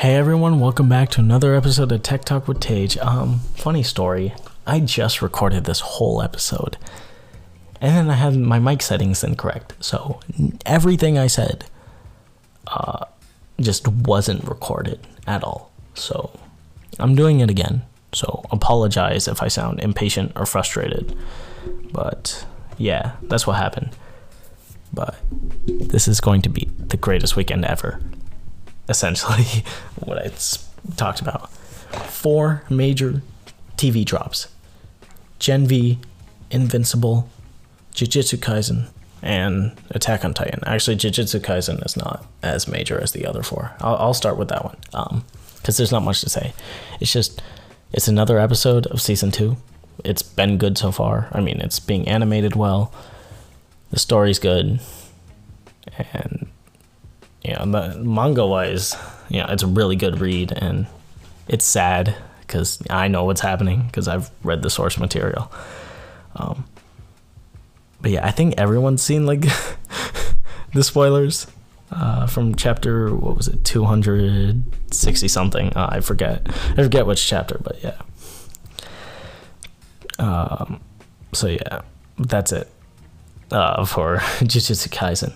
Hey everyone, welcome back to another episode of Tech Talk with Tage. Um, funny story. I just recorded this whole episode. And then I had my mic settings incorrect. So everything I said uh just wasn't recorded at all. So I'm doing it again. So apologize if I sound impatient or frustrated. But yeah, that's what happened. But this is going to be the greatest weekend ever essentially what I talked about. Four major TV drops Gen V, Invincible, Jujutsu Kaisen, and Attack on Titan. Actually, Jujutsu Kaisen is not as major as the other four. I'll, I'll start with that one um, because there's not much to say. It's just, it's another episode of season two. It's been good so far. I mean, it's being animated well, the story's good, and you know, manga wise, you know, it's a really good read and it's sad because I know what's happening because I've read the source material. Um, but yeah, I think everyone's seen like the spoilers uh, from chapter what was it, two hundred sixty something? Uh, I forget. I forget which chapter, but yeah. Um, so yeah, that's it uh, for Jujutsu Kaisen.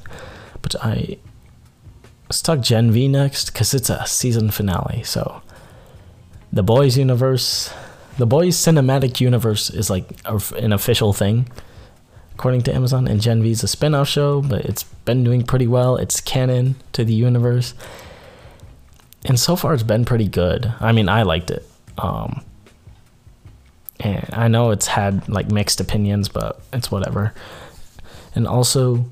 But I let's talk Gen V next because it's a season finale. So, the boys universe, the boys cinematic universe is like an official thing, according to Amazon. And Gen V is a spin-off show, but it's been doing pretty well. It's canon to the universe, and so far it's been pretty good. I mean, I liked it. Um, and I know it's had like mixed opinions, but it's whatever. And also,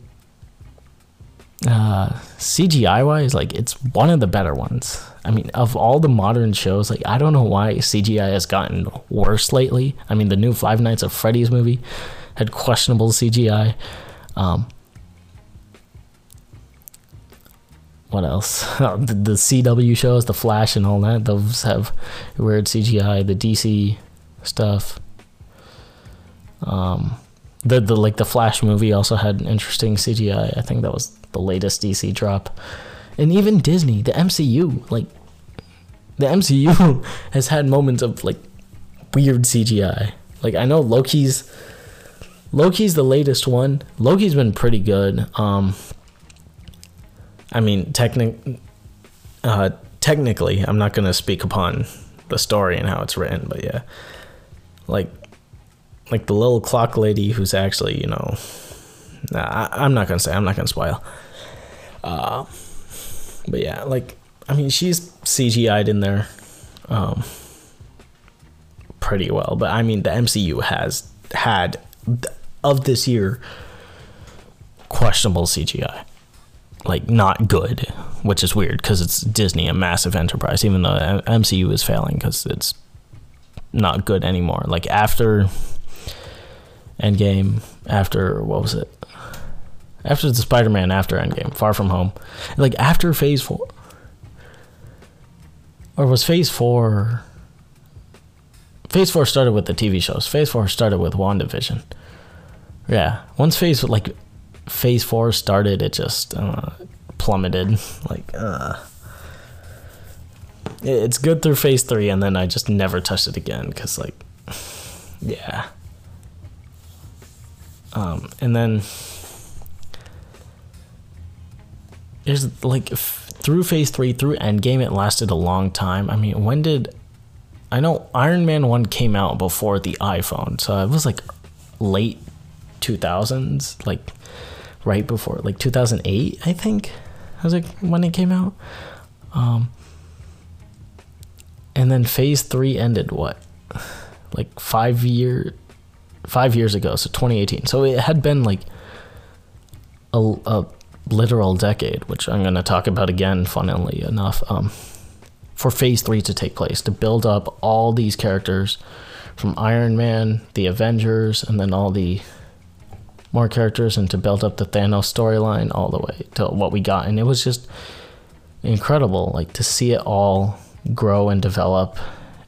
uh CGI wise, like it's one of the better ones. I mean, of all the modern shows, like I don't know why CGI has gotten worse lately. I mean, the new Five Nights at Freddy's movie had questionable CGI. Um, what else? the, the CW shows, The Flash, and all that. Those have weird CGI. The DC stuff. Um, the the like the Flash movie also had interesting CGI. I think that was the latest DC drop. And even Disney, the MCU, like the MCU has had moments of like weird CGI. Like I know Loki's Loki's the latest one. Loki's been pretty good. Um I mean, technic uh technically, I'm not to speak upon the story and how it's written, but yeah. Like like the little clock lady who's actually, you know, nah, I, am not gonna say. I'm not gonna spoil. Uh, but yeah, like I mean, she's CGI'd in there, um, pretty well. But I mean, the MCU has had of this year questionable CGI, like not good, which is weird because it's Disney, a massive enterprise. Even though MCU is failing because it's not good anymore. Like after Endgame, after what was it? After the Spider-Man, after Endgame, Far From Home, like after Phase Four, or was Phase Four? Phase Four started with the TV shows. Phase Four started with WandaVision. Yeah, once Phase like Phase Four started, it just uh, plummeted. Like, uh, it's good through Phase Three, and then I just never touched it again because, like, yeah. Um, and then there's like f- through phase three, through Endgame, it lasted a long time. I mean, when did I know Iron Man one came out before the iPhone, so it was like late two thousands, like right before, like two thousand eight, I think. I was like when it came out. Um, and then phase three ended what, like five year, five years ago, so 2018. So it had been like a, a literal decade, which I'm going to talk about again, funnily enough, um, for Phase 3 to take place, to build up all these characters from Iron Man, the Avengers, and then all the more characters, and to build up the Thanos storyline all the way to what we got. And it was just incredible, like to see it all grow and develop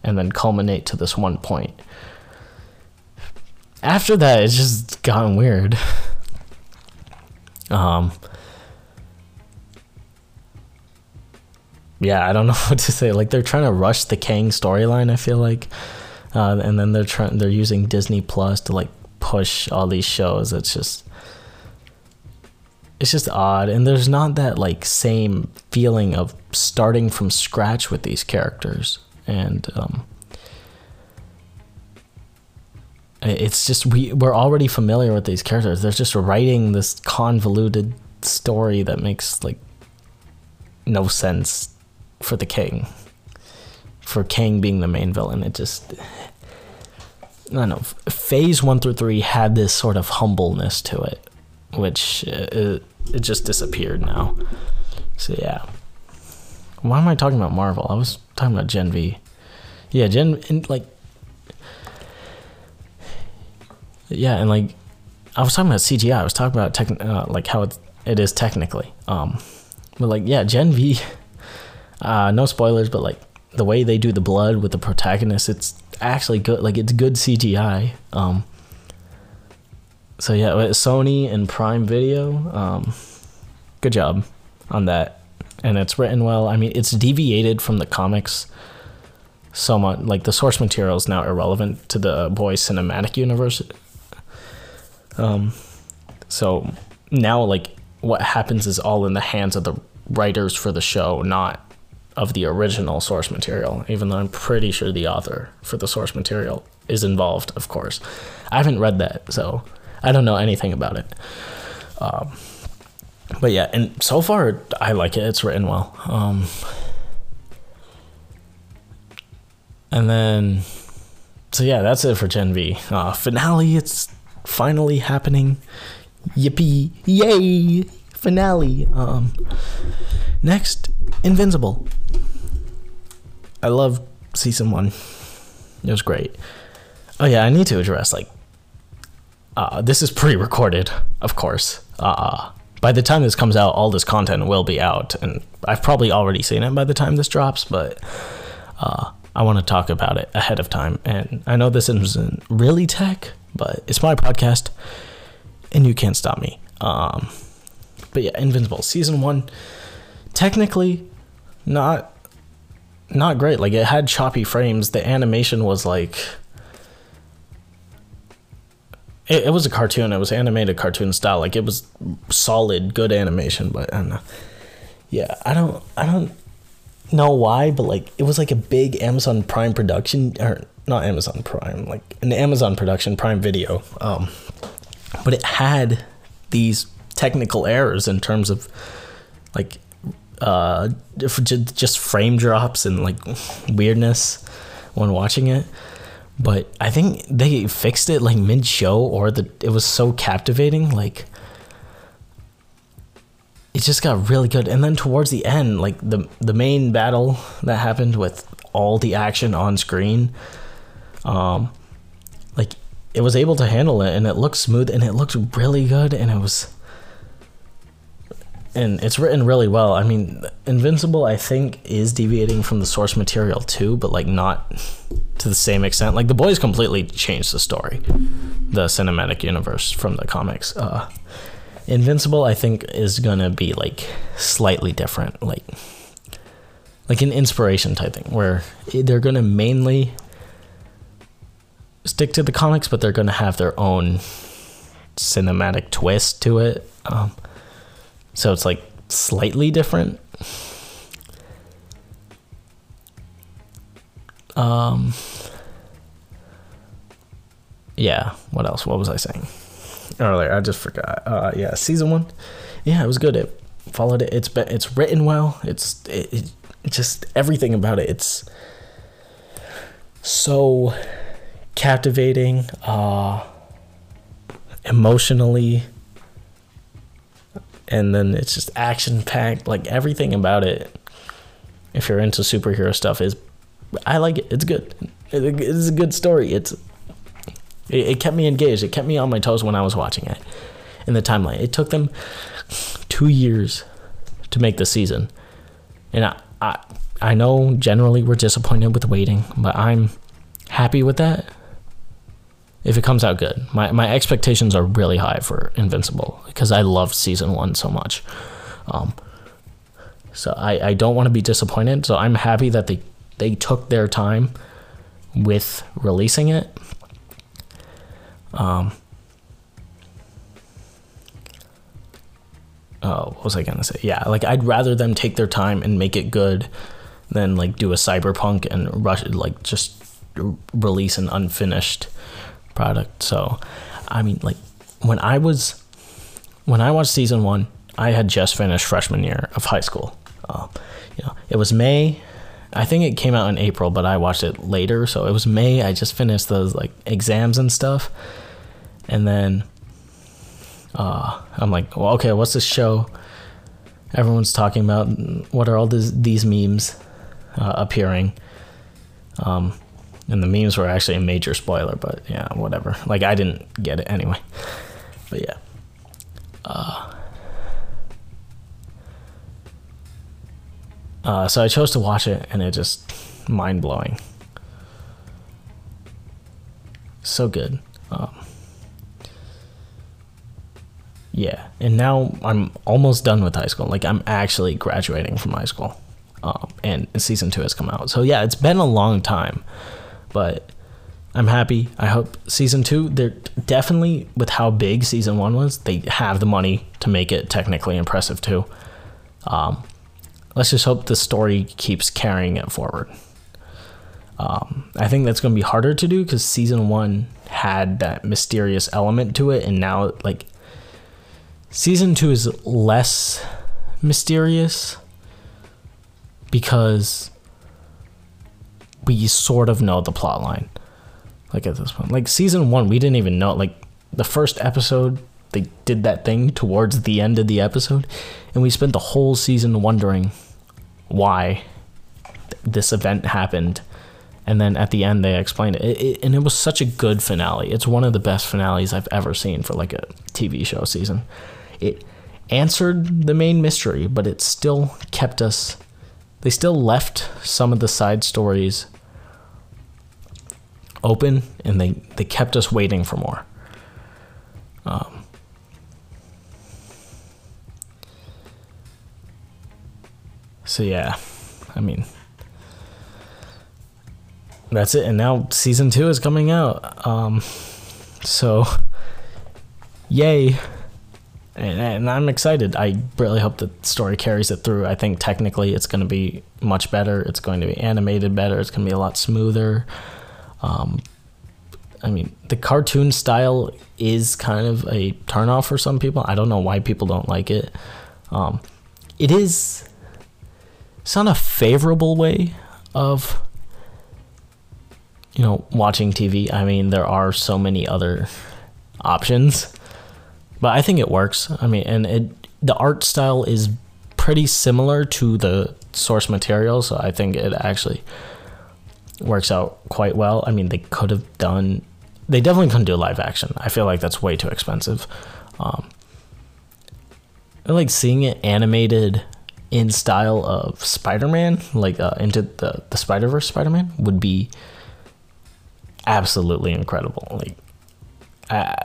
and then culminate to this one point after that it's just gotten weird um yeah, I don't know what to say. Like they're trying to rush the Kang storyline. I feel like, uh, and then they're trying they're using Disney Plus to like push all these shows. It's just it's just odd, and there's not that like same feeling of starting from scratch with these characters, and um, it's just we we're already familiar with these characters. They're just writing this convoluted story that makes like no sense for the king. For Kang being the main villain, it just I don't know. Phase one through three had this sort of humbleness to it, which uh, it, it just disappeared now. So yeah. Why am I talking about Marvel? I was talking about Gen V. Yeah, Gen like yeah, and like I was talking about CGI. I was talking about tech, uh, like how it, it is technically. Um, but like yeah, Gen V. Uh, no spoilers, but like the way they do the blood with the protagonist, it's actually good. Like it's good CGI. Um, so yeah, Sony and Prime Video, um, good job on that, and it's written well. I mean, it's deviated from the comics so much. Like the source material is now irrelevant to the boys cinematic universe. Um, so now like what happens is all in the hands of the writers for the show, not of the original source material, even though I'm pretty sure the author for the source material is involved, of course. I haven't read that, so I don't know anything about it. Um, but yeah, and so far I like it. It's written well. Um, and then, so yeah, that's it for Gen V. Uh, finale, it's finally happening. Yippee! Yay! Finale. Um, next, Invincible. I love season one. It was great. Oh yeah, I need to address like uh, this is pre-recorded, of course. Uh, by the time this comes out, all this content will be out, and I've probably already seen it by the time this drops. But uh, I want to talk about it ahead of time, and I know this isn't really tech, but it's my podcast, and you can't stop me. Um, but yeah, Invincible season one, technically, not not great. Like it had choppy frames. The animation was like it, it was a cartoon. It was animated cartoon style. Like it was solid, good animation. But I don't know. Yeah, I don't. I don't know why, but like it was like a big Amazon Prime production, or not Amazon Prime, like an Amazon production, Prime Video. Um, but it had these technical errors in terms of like uh, just frame drops and like weirdness when watching it. But I think they fixed it like mid show, or the it was so captivating. Like it just got really good. And then towards the end, like the the main battle that happened with all the action on screen, um, like it was able to handle it, and it looked smooth, and it looked really good, and it was and it's written really well. I mean, Invincible, I think, is deviating from the source material too, but like not to the same extent. Like the boys completely changed the story, the cinematic universe from the comics. Uh, Invincible, I think, is gonna be like slightly different, like like an inspiration type thing, where they're gonna mainly stick to the comics, but they're gonna have their own cinematic twist to it. Um, so it's like slightly different. Um, yeah, what else? What was I saying earlier? I just forgot. Uh, yeah, season one. Yeah, it was good. It followed it. It's been, it's written well. It's it, it just everything about it. It's so captivating. Uh, emotionally and then it's just action packed. Like everything about it, if you're into superhero stuff, is I like it. It's good. It's a good story. It's it, it kept me engaged. It kept me on my toes when I was watching it. In the timeline, it took them two years to make the season, and I I I know generally we're disappointed with waiting, but I'm happy with that if it comes out good. My my expectations are really high for Invincible because I loved season one so much. Um, So I, I don't want to be disappointed. So I'm happy that they they took their time with releasing it. Um. Oh, what was I gonna say? Yeah, like I'd rather them take their time and make it good than like do a cyberpunk and rush like just release an unfinished product. So, I mean, like when I was when I watched season one, I had just finished freshman year of high school. Uh, you know, it was May. I think it came out in April, but I watched it later, so it was May. I just finished those like exams and stuff, and then uh, I'm like, well, okay, what's this show? Everyone's talking about what are all this, these memes uh, appearing. Um, and the memes were actually a major spoiler, but yeah, whatever. Like I didn't get it anyway. But yeah. Uh, uh, so I chose to watch it, and it just mind blowing. So good. Um, yeah, and now I'm almost done with high school. Like I'm actually graduating from high school, um, and season two has come out. So yeah, it's been a long time, but I'm happy. I hope season two. They're definitely with how big season one was. They have the money to make it technically impressive too. Um, let's just hope the story keeps carrying it forward. Um, I think that's going to be harder to do because season one had that mysterious element to it, and now like Season two is less mysterious because we sort of know the plot line. Like at this point, like season one, we didn't even know. Like the first episode, they did that thing towards the end of the episode, and we spent the whole season wondering why th- this event happened. And then at the end, they explained it. It, it. And it was such a good finale. It's one of the best finales I've ever seen for like a TV show season it answered the main mystery, but it still kept us. They still left some of the side stories open, and they they kept us waiting for more. Um, so yeah, I mean, that's it. And now season two is coming out. Um, so, yay and, and I'm excited. I really hope the story carries it through. I think technically it's going to be much better. It's going to be animated better. It's going to be a lot smoother. Um, I mean, the cartoon style is kind of a turnoff for some people. I don't know why people don't like it. Um, it is. It's not a favorable way of, you know, watching TV. I mean, there are so many other options but I think it works. I mean, and it the art style is pretty similar to the source material, so I think it actually works out quite well. I mean, they could have done, they definitely couldn't do live action. I feel like that's way too expensive. Um, I like seeing it animated in style of Spider-Man, like uh, into the the Spider-Verse Spider-Man would be absolutely incredible. Like, uh,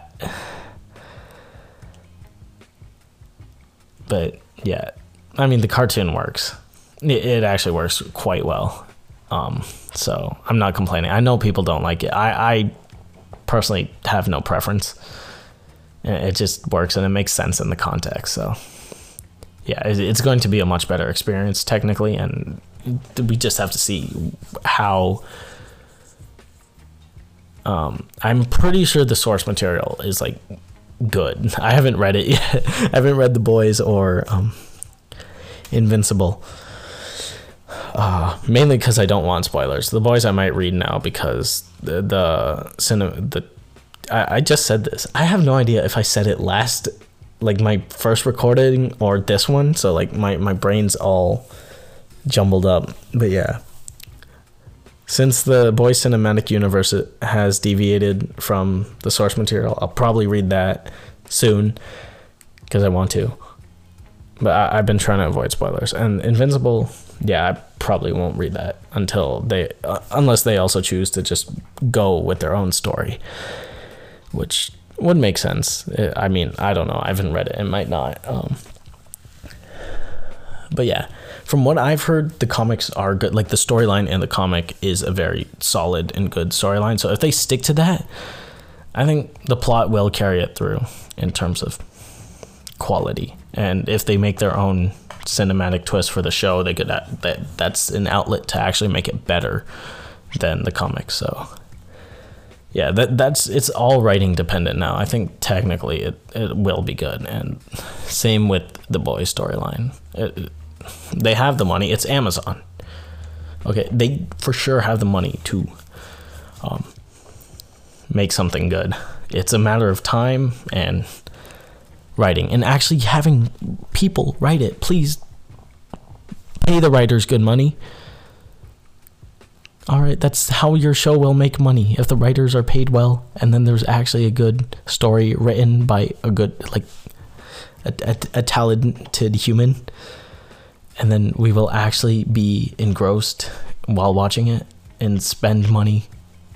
but yeah, I mean the cartoon works. It actually works quite well. Um, so I'm not complaining. I know people don't like it. I, I personally have no preference. It just works and it makes sense in the context. So yeah, it's going to be a much better experience technically, and we just have to see how. Um, I'm pretty sure the source material is like good. I haven't read it yet. I haven't read The Boys or um, Invincible. Uh, mainly because I don't want spoilers. The Boys I might read now because the the cinema the I, I just said this. I have no idea if I said it last like my first recording or this one. So like my my brain's all jumbled up. But yeah. Since the boy Cinematic Universe has deviated from the source material, I'll probably read that soon because I want to. But I, I, have been trying to avoid spoilers. And Invincible, yeah, I probably won't read that until they, uh, unless they also choose to just go with their own story, which would make sense. I mean, I don't know. I haven't read it. It might not. Um, but yeah, from what I've heard, the comics are good. Like the storyline in the comic is a very solid and good storyline. So if they stick to that, I think the plot will carry it through in terms of quality. And if they make their own cinematic twist for the show, they could that that's an outlet to actually make it better than the comics. So yeah, that that's it's all writing dependent now. I think technically it, it will be good, and same with the boy storyline. They have the money. It's Amazon. Okay, they for sure have the money to um, make something good. It's a matter of time and writing, and actually having people write it. Please pay the writers good money all right, that's how your show will make money if the writers are paid well and then there's actually a good story written by a good like a, a, a talented human and then we will actually be engrossed while watching it and spend money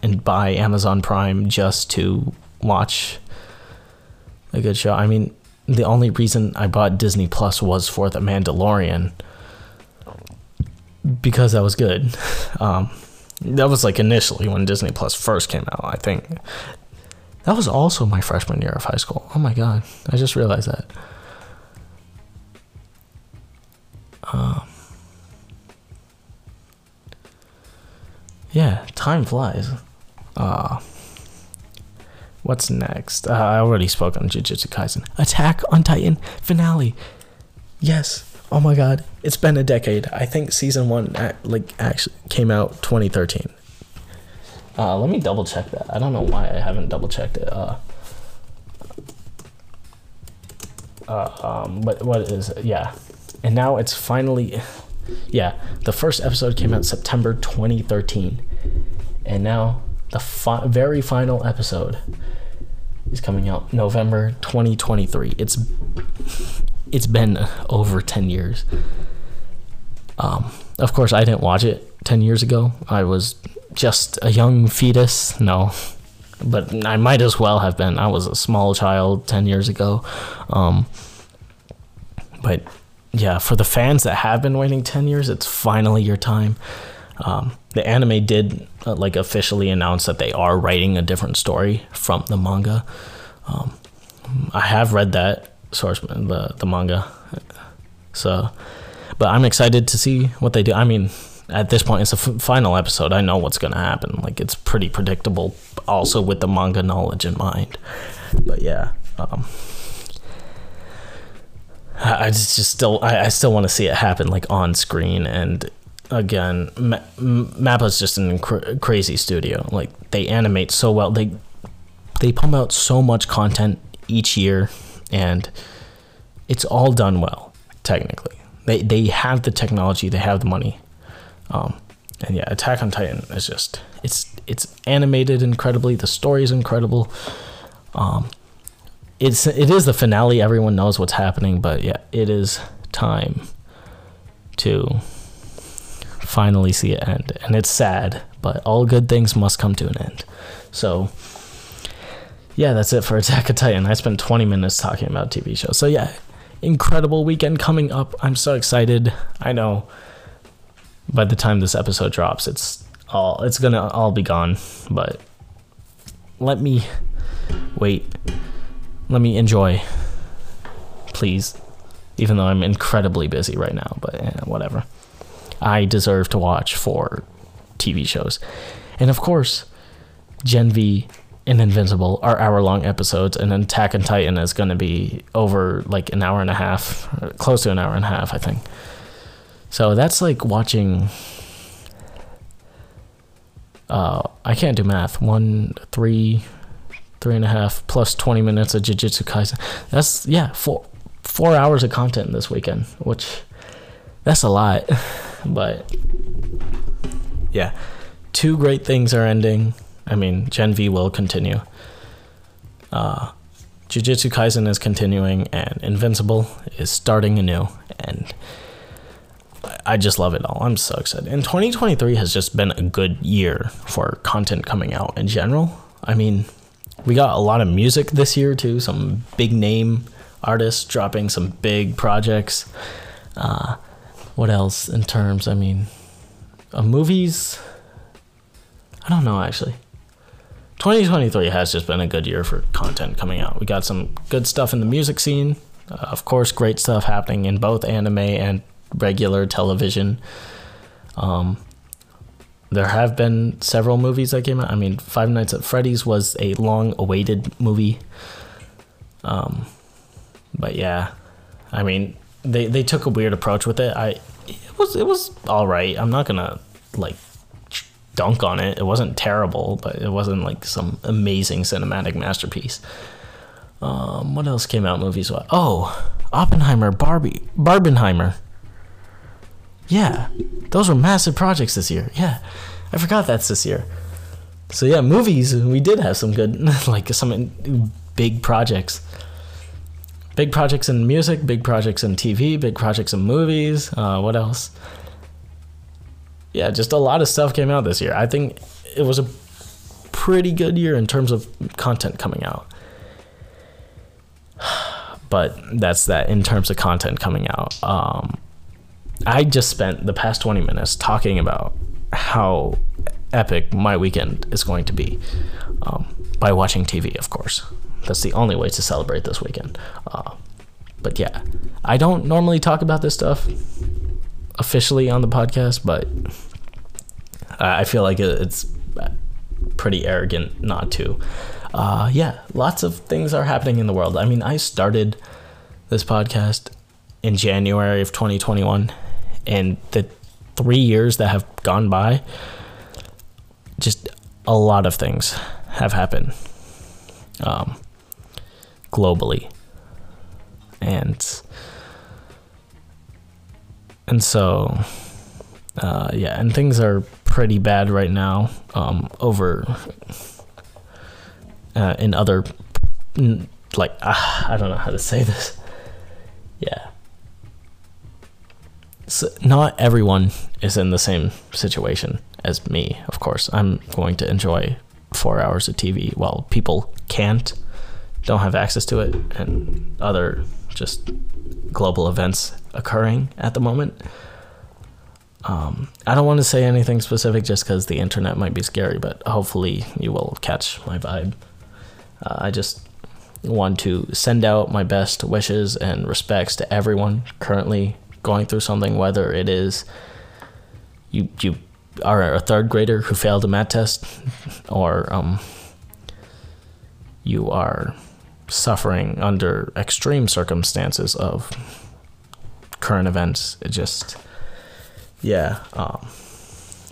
and buy Amazon Prime just to watch a good show. I mean, the only reason I bought Disney Plus was for The Mandalorian because that was good. Um, that was like initially when Disney Plus first came out, I think. That was also my freshman year of high school. Oh my god, I just realized that. Um, yeah, time flies. Uh, what's next? Uh, I already spoke on Jujutsu Kaisen. Attack on Titan finale. Yes, oh my god, it's been a decade. I think season one like actually came out 2013. Uh, let me double check that. I don't know why I haven't double checked it. Uh, uh, um, but what is it? Yeah, and now it's finally, yeah. The first episode came out September 2013, and now the fi- very final episode is coming out November 2023. It's it's been over 10 years. Um, of course, I didn't watch it 10 years ago. I was just a young fetus. No, but I might as well have been. I was a small child 10 years ago. Um, but yeah, for the fans that have been waiting 10 years, it's finally your time. Um, the anime did uh, like officially announce that they are writing a different story from the manga. Um, I have read that source the the manga. So, but I'm excited to see what they do. I mean, at this point, it's a f- final episode. I know what's gonna happen. Like it's pretty predictable, also with the manga knowledge in mind. But yeah, um, I just, just still I, I still want to see it happen like on screen and again Ma- Mappa's just an crazy studio. Like they animate so well. They they pump out so much content each year and it's all done well technically. They they have the technology they have the money. Um, and yeah attack on titan is just it's it's animated incredibly. The story is incredible. Um, it's it is the finale. Everyone knows what's happening but yeah it is time to finally see it end and it's sad but all good things must come to an end so yeah, that's it for Attack of Titan. I spent 20 minutes talking about TV shows. So yeah, incredible weekend coming up. I'm so excited. I know by the time this episode drops, it's all it's gonna all be gone. But let me wait. Let me enjoy, please. Even though I'm incredibly busy right now, but eh, whatever. I deserve to watch four TV shows, and of course, Gen V and Invincible are hour long episodes, and then Attack and Titan is going to be over like an hour and a half, close to an hour and a half, I think. So that's like watching. Uh, I can't do math. One, three, three and a half plus twenty minutes of Jujutsu Kaisen. That's yeah, four four hours of content this weekend, which that's a lot. but yeah, two great things are ending. I mean, Gen V will continue. Uh, Jujutsu Kaisen is continuing, and Invincible is starting anew, and I just love it all. I'm so excited. And 2023 has just been a good year for content coming out in general. I mean, we got a lot of music this year too. Some big name artists dropping some big projects. Uh, what else in terms? I mean, uh, movies. I don't know actually. 2023 has just been a good year for content coming out. We got some good stuff in the music scene. Uh, of course, great stuff happening in both anime and regular television. Um, there have been several movies that came out. I mean, Five Nights at Freddy's was a long awaited movie. Um, but yeah, I mean, they, they took a weird approach with it. I it was it was all right. I'm not gonna like dunk on it. It wasn't terrible, but it wasn't like some amazing cinematic masterpiece. Um, what else came out movies? What? Oh, Oppenheimer, Barbie, Barbenheimer. Yeah, those were massive projects this year. Yeah, I forgot that's this year. So yeah, movies. We did have some good, like some big projects. Big projects in music, big projects in TV, big projects in movies. Uh, what else? Yeah, just a lot of stuff came out this year. I think it was a pretty good year in terms of content coming out. But that's that in terms of content coming out. Um, I just spent the past 20 minutes talking about how epic my weekend is going to be um, by watching TV, of course. That's the only way to celebrate this weekend. Uh, but yeah, I don't normally talk about this stuff officially on the podcast, but I feel like it's pretty arrogant not to. Uh, yeah, lots of things are happening in the world. I mean, I started this podcast in January of 2021, and the three years that have gone by, just a lot of things have happened um, globally, and and so uh, yeah, and things are pretty bad right now um, over uh, in other like uh, I don't know how to say this. Yeah. So not everyone is in the same situation as me, of course. I'm going to enjoy four hours of TV while people can't, don't have access to it, and other just global events occurring at the moment. Um, I don't want to say anything specific just because the internet might be scary, but hopefully you will catch my vibe. Uh, I just want to send out my best wishes and respects to everyone currently going through something, whether it is you you are a third grader who failed a math test, or um, you are suffering under extreme circumstances of current events. It just, yeah. Um,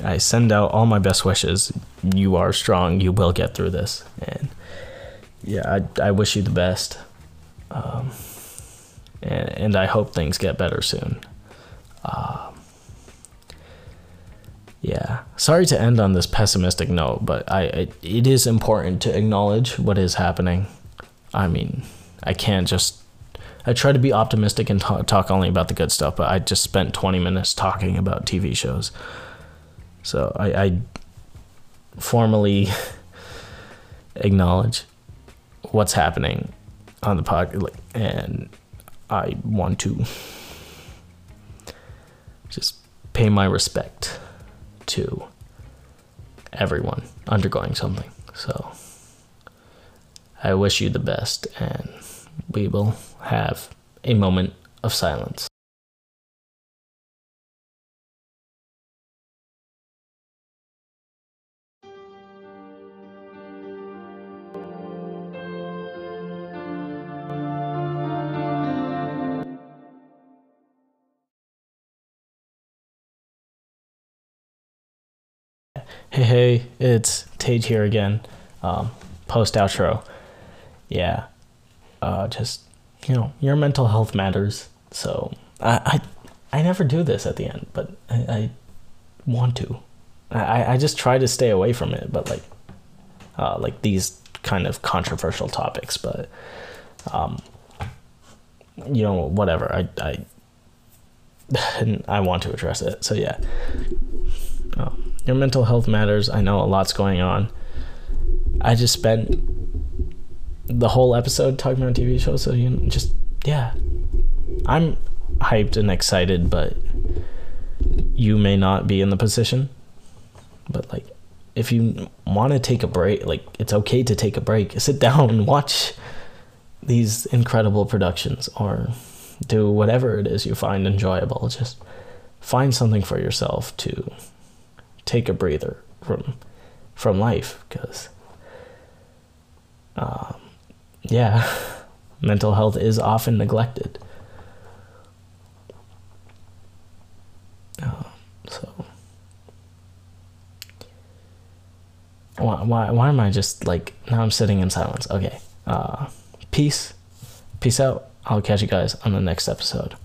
I send out all my best wishes. You are strong. You will get through this, and yeah, I I wish you the best. Um, and, and I hope things get better soon. Um, yeah, sorry to end on this pessimistic note, but I, I it is important to acknowledge what is happening. I mean, I can't just. I try to be optimistic and talk, talk only about the good stuff, but I just spent 20 minutes talking about TV shows. So I, I formally acknowledge what's happening on the podcast, and I want to just pay my respect to everyone undergoing something. So I wish you the best, and we will have a moment of silence. Hey, hey, it's Tage here again. Um, post outro. Yeah. Uh, just, you know, your mental health matters. So I, I, I never do this at the end, but I, I want to. I, I just try to stay away from it, but like, uh, like these kind of controversial topics, but, um, you know, whatever. I, I, I want to address it. So yeah. Oh your mental health matters. I know a lot's going on. I just spent the whole episode talking about TV shows, so you know, just yeah, I'm hyped and excited, but you may not be in the position, but like if you want to take a break, like it's okay to take a break. Sit down and watch these incredible productions or do whatever it is you find enjoyable. Just find something for yourself to take a breather from from life because um, yeah. Mental health is often neglected. Uh, so. Why, why, why am i just like now i'm sitting in silence. Okay. Uh, peace. Peace out. I'll catch you guys on the next episode